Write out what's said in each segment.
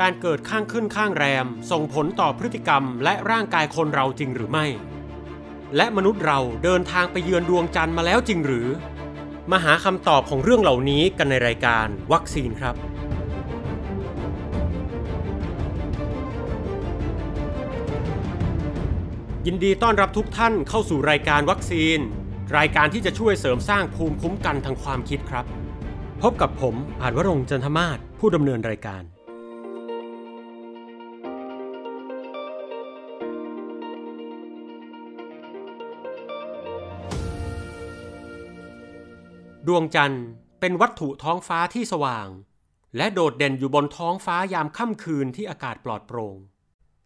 การเกิดข้างขึ้นข้างแรม ส่งผลต่อพฤติกรรมและร่างกายคนเราจริงหรือไม่ และมนุษย์เราเดินทางไปเยือนดวงจันทร์มาแล้วจริงหรือ มาหาคำตอบของเรื่องเหล่านี้กันในรายการวัคซีนครับยินดีต้อนรับทุกท่านเข้าสู่รายการวัคซีน รายการที่จะช่วยเสริมสร้างภูมิคุ้มกันทางความคิดครับ พบกับผมอาจวรงจันทมาศผู้ดำเนินรายการ ดวงจันทร์เป็นวัตถุท้องฟ้าที่สว่าง และโดดเด่นอยู่บนท้องฟ้ายามค่ำคืนที่อากาศปลอดโปร่ง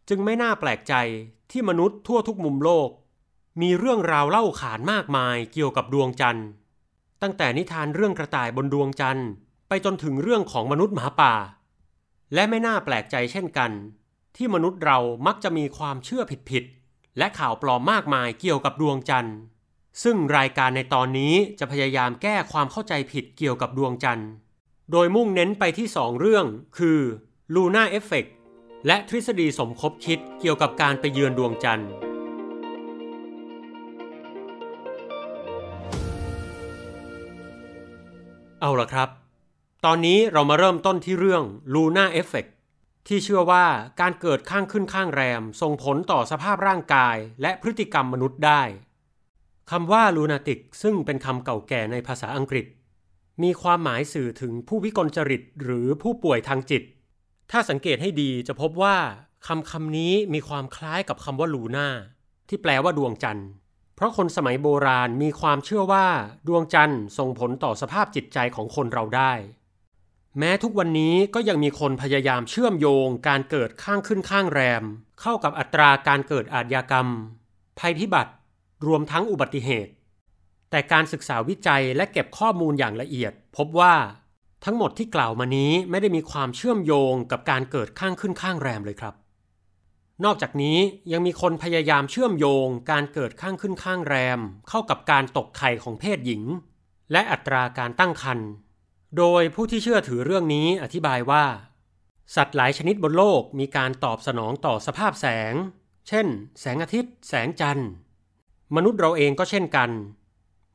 จึงไม่น่าแปลกใจที่มนุษย์ทั่วทุกมุมโลก มีเรื่องราวเล่าขานมากมายเกี่ยวกับดวงจันทร์ ตั้งแต่นิทานเรื่องกระต่ายบนดวงจันทร์ ไปจนถึงเรื่องของมนุษย์หมาป่า และไม่น่าแปลกใจเช่นกัน ที่มนุษย์เรามักจะมีความเชื่อผิดๆและข่าวปลอมมากมายเกี่ยวกับดวงจันทร์ ซึ่งรายการในตอนนี้จะพยายามแก้ความเข้าใจผิดเกี่ยวกับดวงจันทร์ โดยมุ่งเน้นไปที่ 2 เรื่องคือ Luna Effect และทฤษฎีสมคบคิดเกี่ยวกับการไปเยือนดวงจันทร์เอาละครับ ตอนนี้เรามาเริ่มต้นที่เรื่อง Luna Effect ที่เชื่อว่าการเกิดข้างขึ้นข้างแรมส่งผลต่อสภาพร่างกายและพฤติกรรมมนุษย์ได้ คำว่า lunatic ซึ่งเป็นคำเก่าแก่ในภาษาอังกฤษ มีความหมายสื่อถึงผู้วิกลจริตหรือผู้ป่วยทางจิต ถ้าสังเกตให้ดีจะพบว่าคำคำนี้มีความคล้ายกับคำว่าลูน่าที่แปลว่าดวงจันทร์เพราะคนสมัยโบราณมีความเชื่อว่าดวงจันทร์ส่งผลต่อสภาพจิตใจของคนเราได้ แม้ทุกวันนี้ก็ยังมีคนพยายามเชื่อมโยงการเกิดข้างขึ้นข้างแรม เข้ากับอัตราการเกิดอาชญากรรม ภัยพิบัติ รวมทั้งอุบัติเหตุ แต่การศึกษาวิจัยและเก็บข้อมูลอย่างละเอียด พบว่าทั้งหมดที่กล่าวมานี้ไม่ได้มีความเชื่อมโยงกับการเกิดข้างขึ้นข้างแรมเลยครับ นอกจากนี้ยังมีคนพยายามเชื่อมโยงการเกิดข้างขึ้นข้างแรม เข้ากับการตกไข่ของเพศหญิง และอัตราการตั้งครรภ์ โดยผู้ที่เชื่อถือเรื่องนี้อธิบายว่า สัตว์หลายชนิดบนโลกมีการตอบสนองต่อสภาพแสง เช่น แสงอาทิตย์ แสงจันทร์ มนุษย์เราเองก็เช่นกัน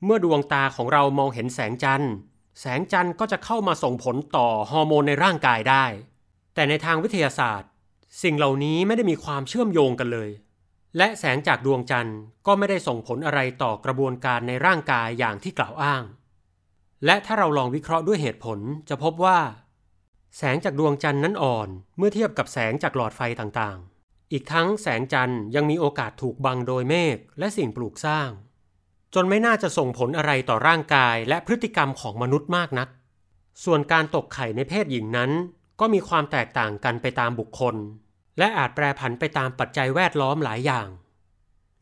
เมื่อดวงตาของเรามองเห็นแสงจันทร์ แสงจันทร์ก็จะเข้ามาส่งผลต่อฮอร์โมนในร่างกายได้ แต่ในทางวิทยาศาสตร์ สิ่งเหล่านี้ไม่ได้มีความเชื่อมโยงกันเลย และแสงจากดวงจันทร์ก็ไม่ได้ส่งผลอะไรต่อกระบวนการในร่างกายอย่างที่กล่าวอ้าง และถ้าเราลองวิเคราะห์ด้วยเหตุผลจะพบว่า แสงจากดวงจันทร์นั้นอ่อนเมื่อเทียบกับแสงจากหลอดไฟต่างๆ อีกทั้งแสงจันทร์ยังมีโอกาสถูกบังโดยเมฆและสิ่งปลูกสร้าง จนไม่น่าจะส่งผลอะไรต่อร่างกายและพฤติกรรมของมนุษย์มากนัก ส่วนการตกไข่ในเพศหญิงนั้น ก็มีความแตกต่างกันไปตามบุคคล และอาจแปรผันไปตามปัจจัยแวดล้อมหลายอย่าง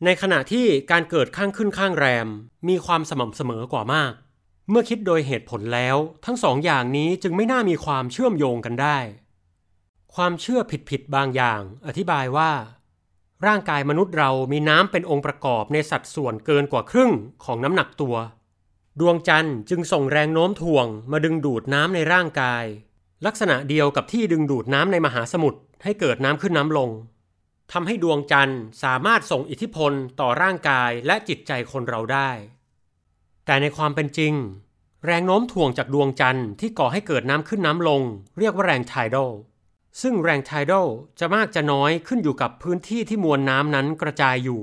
ในขณะที่การเกิดข้างขึ้นข้างแรม มีความสม่ำเสมอกว่ามาก เมื่อคิดโดยเหตุผลแล้ว ทั้งสองอย่างนี้จึงไม่น่ามีความเชื่อมโยงกันได้ ความเชื่อผิดๆบางอย่าง อธิบายว่า ร่างกายมนุษย์เรามีน้ำเป็นองค์ประกอบในสัดส่วนเกินกว่าครึ่งของน้ำหนักตัว ดวงจันทร์จึงส่งแรงโน้มถ่วงมาดึงดูดน้ำในร่างกาย ลักษณะเดียวกับที่ดึงดูดน้ำในมหาสมุทรให้เกิดน้ำขึ้นน้ำลงทำให้ดวงจันทร์สามารถส่งอิทธิพลต่อร่างกายและจิตใจคนเราได้ แต่ในความเป็นจริง แรงโน้มถ่วงจากดวงจันทร์ที่ก่อให้เกิดน้ำขึ้นน้ำลง เรียกว่าแรงไทดอล ซึ่งแรงไทดอลจะมากจะน้อยขึ้นอยู่กับพื้นที่ที่มวลน้ำนั้นกระจายอยู่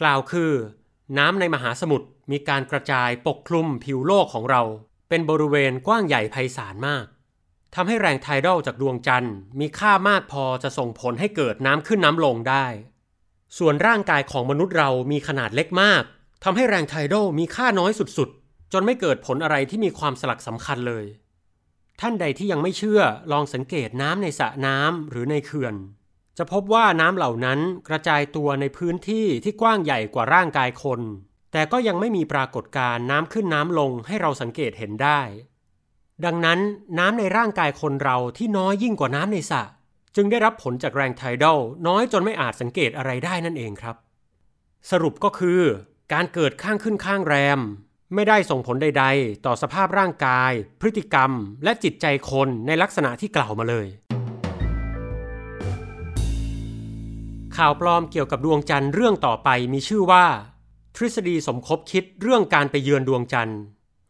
กล่าวคือ น้ำในมหาสมุทรมีการกระจายปกคลุมผิวโลกของเรา เป็นบริเวณกว้างใหญ่ไพศาลมากทำให้แรงไทดอลจากดวงจันทร์มีค่ามากพอจะส่งผลให้เกิดน้ำขึ้นน้ำลงได้ ส่วนร่างกายของมนุษย์เรามีขนาดเล็กมากทำให้แรงไทดอลมีค่าน้อยสุดๆ จนไม่เกิดผลอะไรที่มีความสลักสำคัญเลย ท่านใดที่ยังไม่เชื่อลองสังเกตน้ำในสระน้ำหรือในเขื่อน จะพบว่าน้ำเหล่านั้นกระจายตัวในพื้นที่ที่กว้างใหญ่กว่าร่างกายคน แต่ก็ยังไม่มีปรากฏการณ์น้ำขึ้นน้ำลงให้เราสังเกตเห็นได้ ดังนั้นน้ำในร่างกายคนเราที่น้อยยิ่งกว่าน้ำในสระจึงได้รับผลจากแรงไทดอลน้อยจนไม่อาจสังเกตอะไรได้นั่นเองครับ สรุปก็คือ การเกิดข้างขึ้นข้างแรม ไม่ได้ส่งผลใด ๆ ต่อสภาพร่างกาย พฤติกรรม และจิตใจคนในลักษณะที่กล่าวมาเลย ข่าวปลอมเกี่ยวกับดวงจันทร์เรื่องต่อไปมีชื่อว่า ทฤษฎีสมคบคิดเรื่องการไปเยือนดวงจันทร์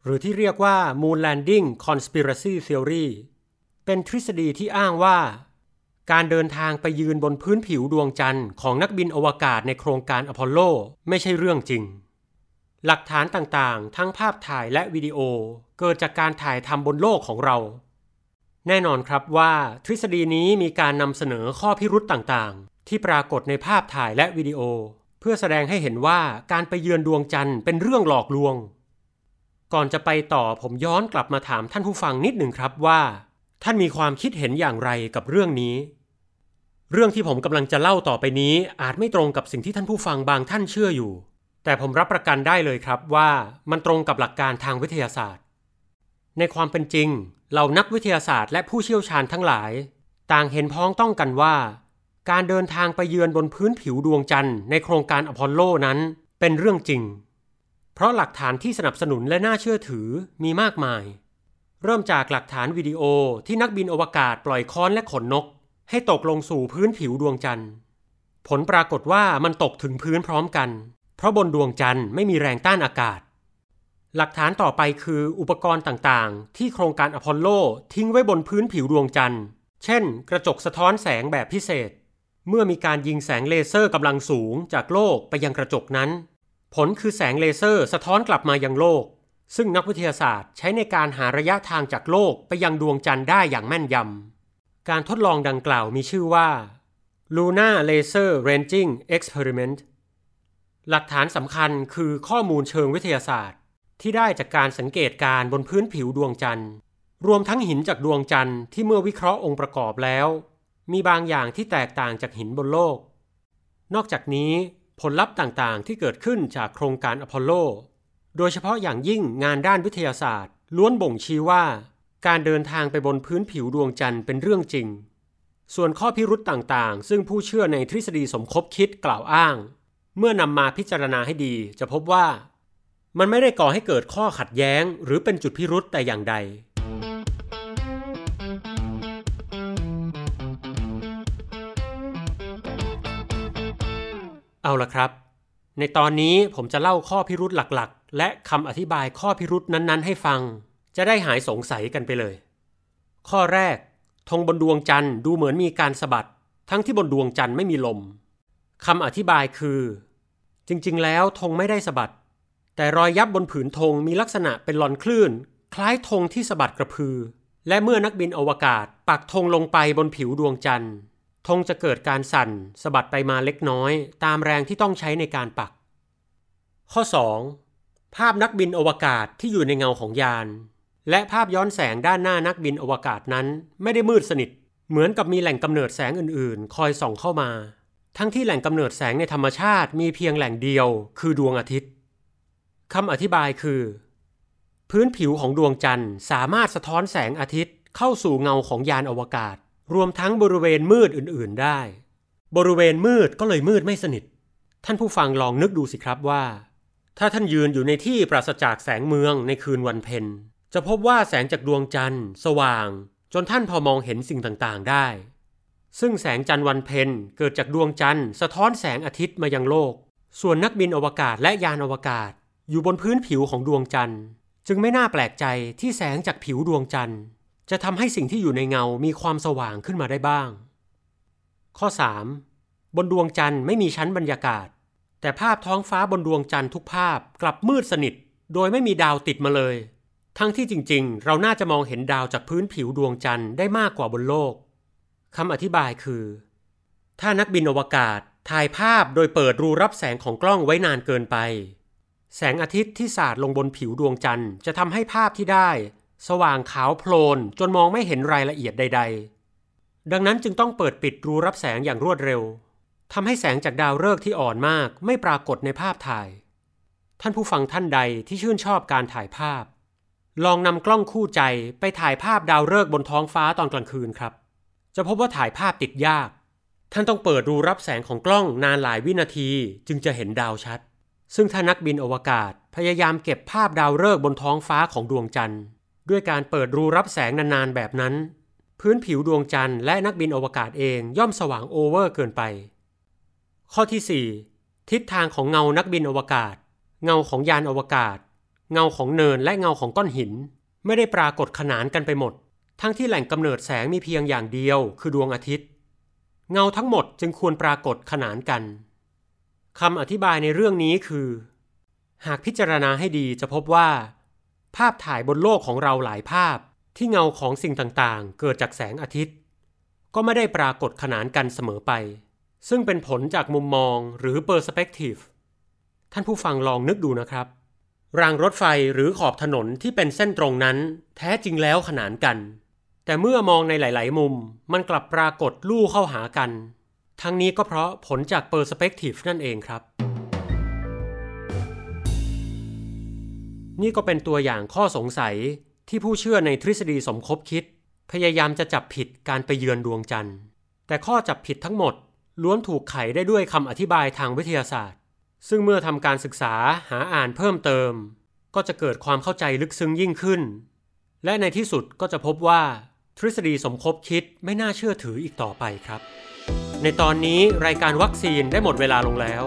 หรือที่เรียกว่า Moon Landing Conspiracy Theory เป็นทฤษฎีที่อ้างว่า การเดินทางไปยืนบนพื้นผิวดวงจันทร์ของนักบินอวกาศในโครงการอพอลโล ไม่ใช่เรื่องจริง หลักฐานต่างๆ ทั้งภาพถ่ายและวิดีโอ เกิดจากการถ่ายทำบนโลกของเรา แน่นอนครับว่าทฤษฎีนี้มีการนำเสนอข้อพิรุษต่างๆ ที่ปรากฏในภาพถ่ายและวิดีโอ เพื่อแสดงให้เห็นว่าการไปเยือนดวงจันทร์เป็นเรื่องหลอกลวง ก่อนจะไปต่อผมย้อนกลับมาถามท่านผู้ฟังนิดหนึ่งครับว่า ท่านมีความคิดเห็นอย่างไรกับเรื่องนี้ เรื่องที่ผมกำลังจะเล่าต่อไปนี้อาจไม่ตรงกับสิ่งที่ท่านผู้ฟังบางท่านเชื่ออยู่ แต่ผมรับประกันได้เลยครับว่ามันตรงกับหลักการทางวิทยาศาสตร์ ในความเป็นจริง เหล่านักวิทยาศาสตร์และผู้เชี่ยวชาญทั้งหลาย ต่างเห็นพ้องต้องกันว่า การเดินทางไปเยือนบนพื้นผิวดวงจันทร์ในโครงการอพอลโลนั้นเป็นเรื่องจริง เพราะหลักฐานที่สนับสนุนและน่าเชื่อถือมีมากมาย เริ่มจากหลักฐานวิดีโอที่นักบินอวกาศปล่อยค้อนและขนนก ให้ตกลงสู่พื้นผิวดวงจันทร์ ผลปรากฏว่ามันตกถึงพื้นพร้อมกัน เพราะบนดวงจันทร์ไม่มีแรงต้านอากาศ หลักฐานต่อไปคืออุปกรณ์ต่างๆ ที่โครงการอพอลโลทิ้งไว้บนพื้นผิวดวงจันทร์ เช่น กระจกสะท้อนแสงแบบพิเศษ เมื่อมีการยิงแสงเลเซอร์กำลังสูงจากโลกไปยังกระจกนั้น ผลคือแสงเลเซอร์สะท้อนกลับมายังโลก ซึ่งนักวิทยาศาสตร์ใช้ในการหาระยะทางจากโลกไปยังดวงจันทร์ได้อย่างแม่นยำการทดลองดังกล่าวมีชื่อว่า Luna Laser Ranging Experiment หลักฐานสำคัญคือข้อมูลเชิงวิทยาศาสตร์ ที่ได้จากการสังเกตการบนพื้นผิวดวงจันทร์ รวมทั้งหินจากดวงจันทร์ที่เมื่อวิเคราะห์องค์ประกอบแล้ว มีบางอย่างที่แตกต่างจากหินบนโลก นอกจากนี้ผลลัพธ์ต่างๆ ที่เกิดขึ้นจากโครงการอพอลโล โดยเฉพาะอย่างยิ่งงานด้านวิทยาศาสตร์ ล้วนบ่งชี้ว่า การเดินทางไปบนพื้นผิวดวงจันทร์เป็นเรื่องจริง ส่วนข้อพิรุษต่างๆ ซึ่งผู้เชื่อในทฤษฎีสมคบคิดกล่าวอ้าง เมื่อนำมาพิจารณาให้ดีจะพบว่า มันไม่ได้ก่อให้เกิดข้อขัดแย้ง หรือเป็นจุดพิรุษแต่อย่างใด เอาละครับ ในตอนนี้ผมจะเล่าข้อพิรุษหลักๆ และคำอธิบายข้อพิรุษนั้นๆ ให้ฟัง จะได้หายสงสัยกันไปเลย ข้อแรกธงบนดวงจันทร์ดูเหมือนมีการสะบัด ทั้งที่บนดวงจันทร์ไม่มีลม คำอธิบายคือ จริงๆ แล้วธงไม่ได้สะบัด แต่รอยยับบนผืนธงมีลักษณะเป็นลอนคลื่น คล้ายธงที่สะบัดกระพือ และเมื่อนักบินอวกาศปักธงลงไปบนผิวดวงจันทร์ธงจะเกิดการสั่นสะบัดไปมาเล็กน้อย ตามแรงที่ต้องใช้ในการปัก ข้อ 2. ภาพนักบินอวกาศที่อยู่ในเงาของยาน และภาพย้อนแสงด้านหน้านักบินอวกาศนั้น ไม่ได้มืดสนิท เหมือนกับมีแหล่งกำเนิดแสงอื่นๆ คอยส่องเข้ามา ทั้งที่แหล่งกำเนิดแสงในธรรมชาติมีเพียงแหล่งเดียวคือดวงอาทิตย์คำอธิบายคือ พื้นผิวของดวงจันทร์สามารถสะท้อนแสงอาทิตย์เข้าสู่เงาของยานอวกาศ รวมทั้งบริเวณมืดอื่น ๆ ได้ บริเวณมืดก็เลยมืดไม่สนิท ท่านผู้ฟังลองนึกดูสิครับว่า ถ้าท่านยืนอยู่ในที่ปราศจากแสงเมืองในคืนวันเพ็ญจะพบว่าแสงจากดวงจันทร์ สว่าง จนท่านพอมองเห็นสิ่งต่าง ๆ ได้ ซึ่งแสงจันทร์วันเพ็ญเกิดจากดวงจันทร์สะท้อนแสงอาทิตย์มายังโลก ส่วนนักบินอวกาศและยานอวกาศ อยู่บนพื้นผิวของดวงจันทร์ จึงไม่น่าแปลกใจที่แสงจากผิวดวงจันทร์ จะทำให้สิ่งที่อยู่ในเงามีความสว่างขึ้นมาได้บ้าง ข้อ 3. บนดวงจันทร์ไม่มีชั้นบรรยากาศ แต่ภาพท้องฟ้าบนดวงจันทร์ทุกภาพกลับมืดสนิท โดยไม่มีดาวติดมาเลย ทั้งที่จริง ๆ เราน่าจะมองเห็นดาวจากพื้นผิวดวงจันทร์ได้มากกว่าบนโลก คำอธิบายคือ ถ้านักบินอวกาศถ่ายภาพโดยเปิดรูรับแสงของกล้องไว้นานเกินไป แสงอาทิตย์ที่สาดลงบนผิวดวงจันทร์จะทำให้ภาพที่ได้ สว่างขาวโพลนจนมองไม่เห็นรายละเอียดใด ๆ ดังนั้นจึงต้องเปิดปิดรูรับแสงอย่างรวดเร็วทำให้แสงจากดาวฤกษ์ที่อ่อนมากไม่ปรากฏในภาพถ่าย ท่านผู้ฟังท่านใดที่ชื่นชอบการถ่ายภาพ ลองนำกล้องคู่ใจไปถ่ายภาพดาวฤกษ์บนท้องฟ้าตอนกลางคืนครับ จะพบว่าถ่ายภาพติดยาก ท่านต้องเปิดรูรับแสงของกล้องนานหลายวินาทีจึงจะเห็นดาวชัด ซึ่งถ้านักบินอวกาศพยายามเก็บภาพดาวฤกษ์บนท้องฟ้าของดวงจันทร์ ด้วยการเปิดรูรับแสงนานๆแบบนั้น พื้นผิวดวงจันทร์และนักบินอวกาศเองย่อมสว่างโอเวอร์เกินไป ข้อที่ 4 ทิศทางของเงานักบินอวกาศ เงาของยานอวกาศ เงาของเนินและเงาของก้อนหิน ไม่ได้ปรากฏขนานกันไปหมด ทั้งที่แหล่งกำเนิดแสงมีเพียงอย่างเดียวคือดวงอาทิตย์ เงาทั้งหมดจึงควรปรากฏขนานกันคำอธิบายในเรื่องนี้คือ หากพิจารณาให้ดีจะพบว่า ภาพถ่ายบนโลกของเราหลายภาพที่เงาของสิ่งต่างๆ เกิดจากแสงอาทิตย์ ก็ไม่ได้ปรากฏขนานกันเสมอไป ซึ่งเป็นผลจากมุมมองหรือ perspective ท่านผู้ฟังลองนึกดูนะครับ รางรถไฟหรือขอบถนนที่เป็นเส้นตรงนั้น แท้จริงแล้วขนานกัน แต่เมื่อมองในหลาย ๆ มุมมันกลับปรากฏลู่เข้าหากัน ทั้งนี้ก็เพราะผลจาก perspective นั่นเองครับ นี่ก็เป็นตัวอย่างข้อสงสัยที่ผู้เชื่อในทฤษฎีสมคบคิด พยายามจะจับผิดการไปเยือนดวงจันทร์ แต่ข้อจับผิดทั้งหมดล้วนถูกไขได้ด้วยคำอธิบายทางวิทยาศาสตร์ ซึ่งเมื่อทำการศึกษาหาอ่านเพิ่มเติม ก็จะเกิดความเข้าใจลึกซึ้งยิ่งขึ้น และในที่สุดก็จะพบว่า ฤษฎีสมคบคิดไม่น่าเชื่อถืออีกต่อไปครับ ในตอนนี้รายการวัคซีนได้หมดเวลาลงแล้ว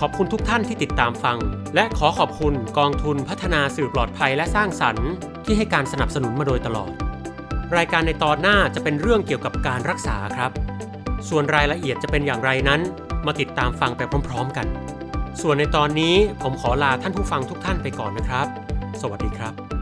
ขอบคุณทุกท่านที่ติดตามฟัง และขอขอบคุณกองทุนพัฒนาสื่อปลอดภัยและสร้างสรรค์ที่ให้การสนับสนุนมาโดยตลอด รายการในตอนหน้าจะเป็นเรื่องเกี่ยวกับการรักษาครับ ส่วนรายละเอียดจะเป็นอย่างไรนั้น มาติดตามฟังไปพร้อม ๆ กัน ส่วนในตอนนี้ผมขอลาท่านผู้ฟังทุกท่านไปก่อนนะครับ สวัสดีครับ